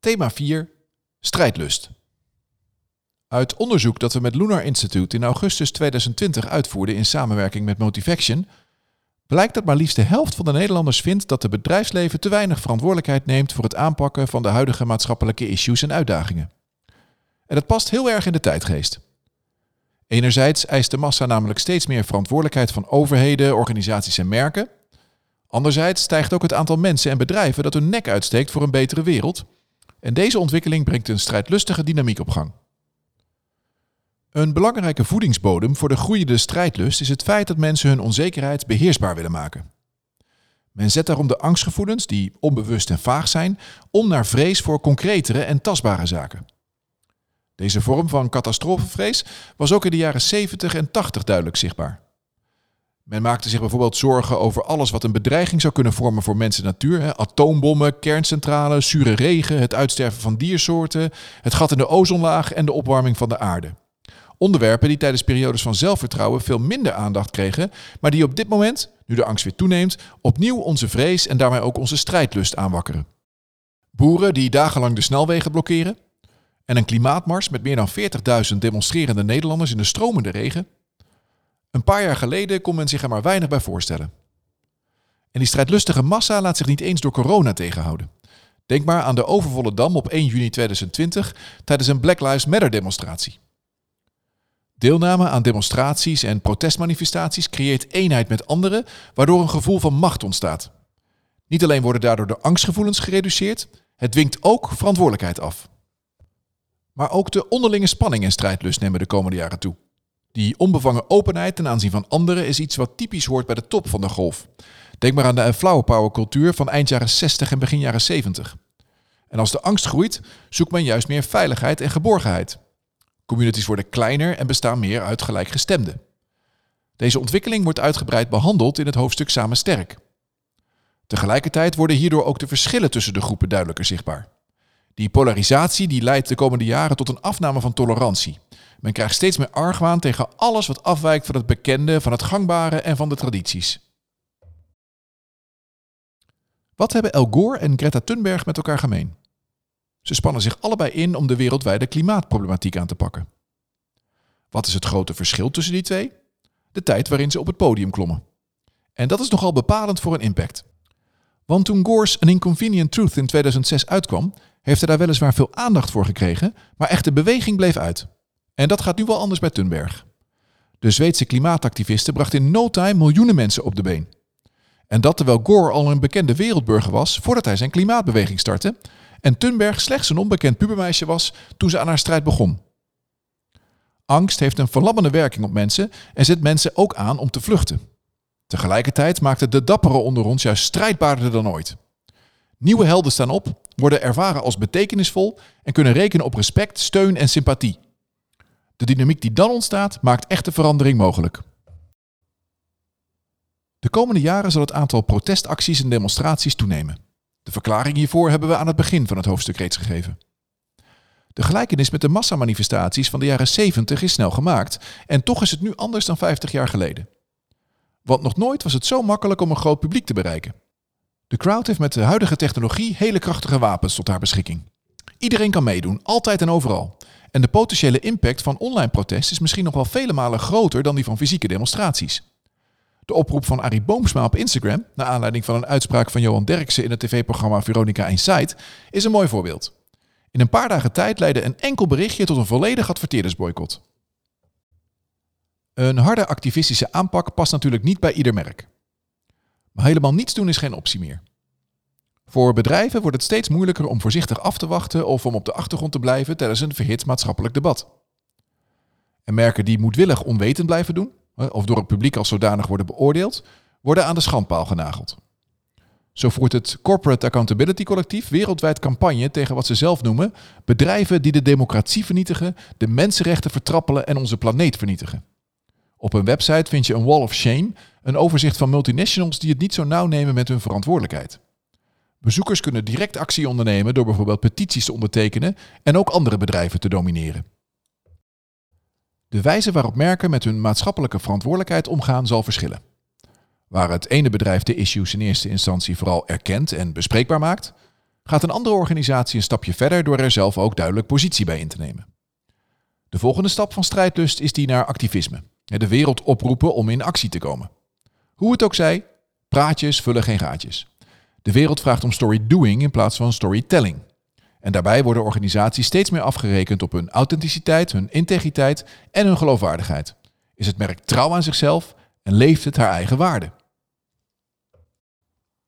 Thema 4. Strijdlust. Uit onderzoek dat we met Lunar Institute in augustus 2020 uitvoerden in samenwerking met Motivaction, blijkt dat maar liefst de helft van de Nederlanders vindt dat het bedrijfsleven te weinig verantwoordelijkheid neemt voor het aanpakken van de huidige maatschappelijke issues en uitdagingen. En dat past heel erg in de tijdgeest. Enerzijds eist de massa namelijk steeds meer verantwoordelijkheid van overheden, organisaties en merken. Anderzijds stijgt ook het aantal mensen en bedrijven dat hun nek uitsteekt voor een betere wereld. En deze ontwikkeling brengt een strijdlustige dynamiek op gang. Een belangrijke voedingsbodem voor de groeiende strijdlust is het feit dat mensen hun onzekerheid beheersbaar willen maken. Men zet daarom de angstgevoelens, die onbewust en vaag zijn, om naar vrees voor concretere en tastbare zaken. Deze vorm van catastrofevrees was ook in de jaren 70 en 80 duidelijk zichtbaar. Men maakte zich bijvoorbeeld zorgen over alles wat een bedreiging zou kunnen vormen voor mens en natuur. Atoombommen, kerncentrales, zure regen, het uitsterven van diersoorten, het gat in de ozonlaag en de opwarming van de aarde. Onderwerpen die tijdens periodes van zelfvertrouwen veel minder aandacht kregen, maar die op dit moment, nu de angst weer toeneemt, opnieuw onze vrees en daarmee ook onze strijdlust aanwakkeren. Boeren die dagenlang de snelwegen blokkeren, en een klimaatmars met meer dan 40.000 demonstrerende Nederlanders in de stromende regen. Een paar jaar geleden kon men zich er maar weinig bij voorstellen. En die strijdlustige massa laat zich niet eens door corona tegenhouden. Denk maar aan de overvolle dam op 1 juni 2020 tijdens een Black Lives Matter demonstratie. Deelname aan demonstraties en protestmanifestaties creëert eenheid met anderen, waardoor een gevoel van macht ontstaat. Niet alleen worden daardoor de angstgevoelens gereduceerd, het dwingt ook verantwoordelijkheid af. Maar ook de onderlinge spanning en strijdlust nemen de komende jaren toe. Die onbevangen openheid ten aanzien van anderen is iets wat typisch hoort bij de top van de golf. Denk maar aan de flower cultuur van eind jaren 60 en begin jaren 70. En als de angst groeit, zoekt men juist meer veiligheid en geborgenheid. Communities worden kleiner en bestaan meer uit gelijkgestemden. Deze ontwikkeling wordt uitgebreid behandeld in het hoofdstuk Samen Sterk. Tegelijkertijd worden hierdoor ook de verschillen tussen de groepen duidelijker zichtbaar. Die polarisatie die leidt de komende jaren tot een afname van tolerantie. Men krijgt steeds meer argwaan tegen alles wat afwijkt van het bekende, van het gangbare en van de tradities. Wat hebben El Gore en Greta Thunberg met elkaar gemeen? Ze spannen zich allebei in om de wereldwijde klimaatproblematiek aan te pakken. Wat is het grote verschil tussen die twee? De tijd waarin ze op het podium klommen. En dat is nogal bepalend voor een impact. Want toen Gore's An Inconvenient Truth in 2006 uitkwam, heeft hij daar weliswaar veel aandacht voor gekregen, maar echte beweging bleef uit. En dat gaat nu wel anders bij Thunberg. De Zweedse klimaatactivisten bracht in no time miljoenen mensen op de been. En dat terwijl Gore al een bekende wereldburger was voordat hij zijn klimaatbeweging startte en Thunberg slechts een onbekend pubermeisje was toen ze aan haar strijd begon. Angst heeft een verlammende werking op mensen en zet mensen ook aan om te vluchten. Tegelijkertijd maakt het de dapperen onder ons juist strijdbaarder dan ooit. Nieuwe helden staan op, worden ervaren als betekenisvol en kunnen rekenen op respect, steun en sympathie. De dynamiek die dan ontstaat maakt echte verandering mogelijk. De komende jaren zal het aantal protestacties en demonstraties toenemen. De verklaring hiervoor hebben we aan het begin van het hoofdstuk reeds gegeven. De gelijkenis met de massamanifestaties van de jaren 70 is snel gemaakt en toch is het nu anders dan 50 jaar geleden. Want nog nooit was het zo makkelijk om een groot publiek te bereiken. De crowd heeft met de huidige technologie hele krachtige wapens tot haar beschikking. Iedereen kan meedoen, altijd en overal. En de potentiële impact van online protest is misschien nog wel vele malen groter dan die van fysieke demonstraties. De oproep van Arie Boomsma op Instagram, naar aanleiding van een uitspraak van Johan Derksen in het tv-programma Veronica Insight, is een mooi voorbeeld. In een paar dagen tijd leidde een enkel berichtje tot een volledig adverteerdersboycott. Een harde activistische aanpak past natuurlijk niet bij ieder merk. Maar helemaal niets doen is geen optie meer. Voor bedrijven wordt het steeds moeilijker om voorzichtig af te wachten of om op de achtergrond te blijven tijdens een verhit maatschappelijk debat. En merken die moedwillig onwetend blijven doen, of door het publiek als zodanig worden beoordeeld, worden aan de schandpaal genageld. Zo voert het Corporate Accountability Collectief wereldwijd campagne tegen wat ze zelf noemen bedrijven die de democratie vernietigen, de mensenrechten vertrappelen en onze planeet vernietigen. Op hun website vind je een wall of shame, een overzicht van multinationals die het niet zo nauw nemen met hun verantwoordelijkheid. Bezoekers kunnen direct actie ondernemen door bijvoorbeeld petities te ondertekenen en ook andere bedrijven te domineren. De wijze waarop merken met hun maatschappelijke verantwoordelijkheid omgaan zal verschillen. Waar het ene bedrijf de issues in eerste instantie vooral erkent en bespreekbaar maakt, gaat een andere organisatie een stapje verder door er zelf ook duidelijk positie bij in te nemen. De volgende stap van strijdlust is die naar activisme. De wereld oproepen om in actie te komen. Hoe het ook zij, praatjes vullen geen gaatjes. De wereld vraagt om story doing in plaats van storytelling. En daarbij worden organisaties steeds meer afgerekend op hun authenticiteit, hun integriteit en hun geloofwaardigheid. Is het merk trouw aan zichzelf en leeft het haar eigen waarde?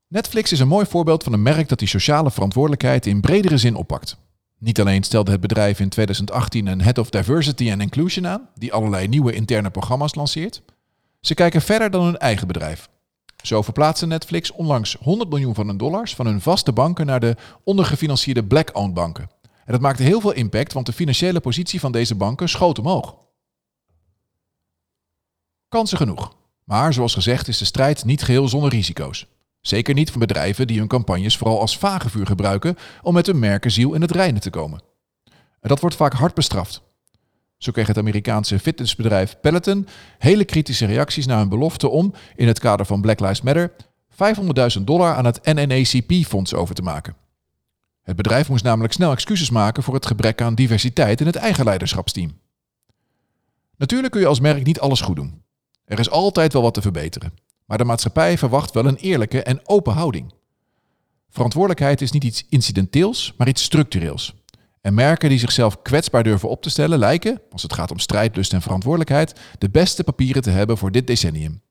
Netflix is een mooi voorbeeld van een merk dat die sociale verantwoordelijkheid in bredere zin oppakt. Niet alleen stelde het bedrijf in 2018 een Head of Diversity and Inclusion aan, die allerlei nieuwe interne programma's lanceert. Ze kijken verder dan hun eigen bedrijf. Zo verplaatste Netflix onlangs 100 miljoen van hun dollars van hun vaste banken naar de ondergefinancierde black-owned banken. En dat maakte heel veel impact, want de financiële positie van deze banken schoot omhoog. Kansen genoeg. Maar zoals gezegd is de strijd niet geheel zonder risico's. Zeker niet van bedrijven die hun campagnes vooral als vagevuur gebruiken om met hun merkenziel in het reinen te komen. En dat wordt vaak hard bestraft. Zo kreeg het Amerikaanse fitnessbedrijf Peloton hele kritische reacties na hun belofte om, in het kader van Black Lives Matter, 500.000 dollar aan het NNACP-fonds over te maken. Het bedrijf moest namelijk snel excuses maken voor het gebrek aan diversiteit in het eigen leiderschapsteam. Natuurlijk kun je als merk niet alles goed doen. Er is altijd wel wat te verbeteren. Maar de maatschappij verwacht wel een eerlijke en open houding. Verantwoordelijkheid is niet iets incidenteels, maar iets structureels. En merken die zichzelf kwetsbaar durven op te stellen lijken, als het gaat om strijdlust en verantwoordelijkheid, de beste papieren te hebben voor dit decennium.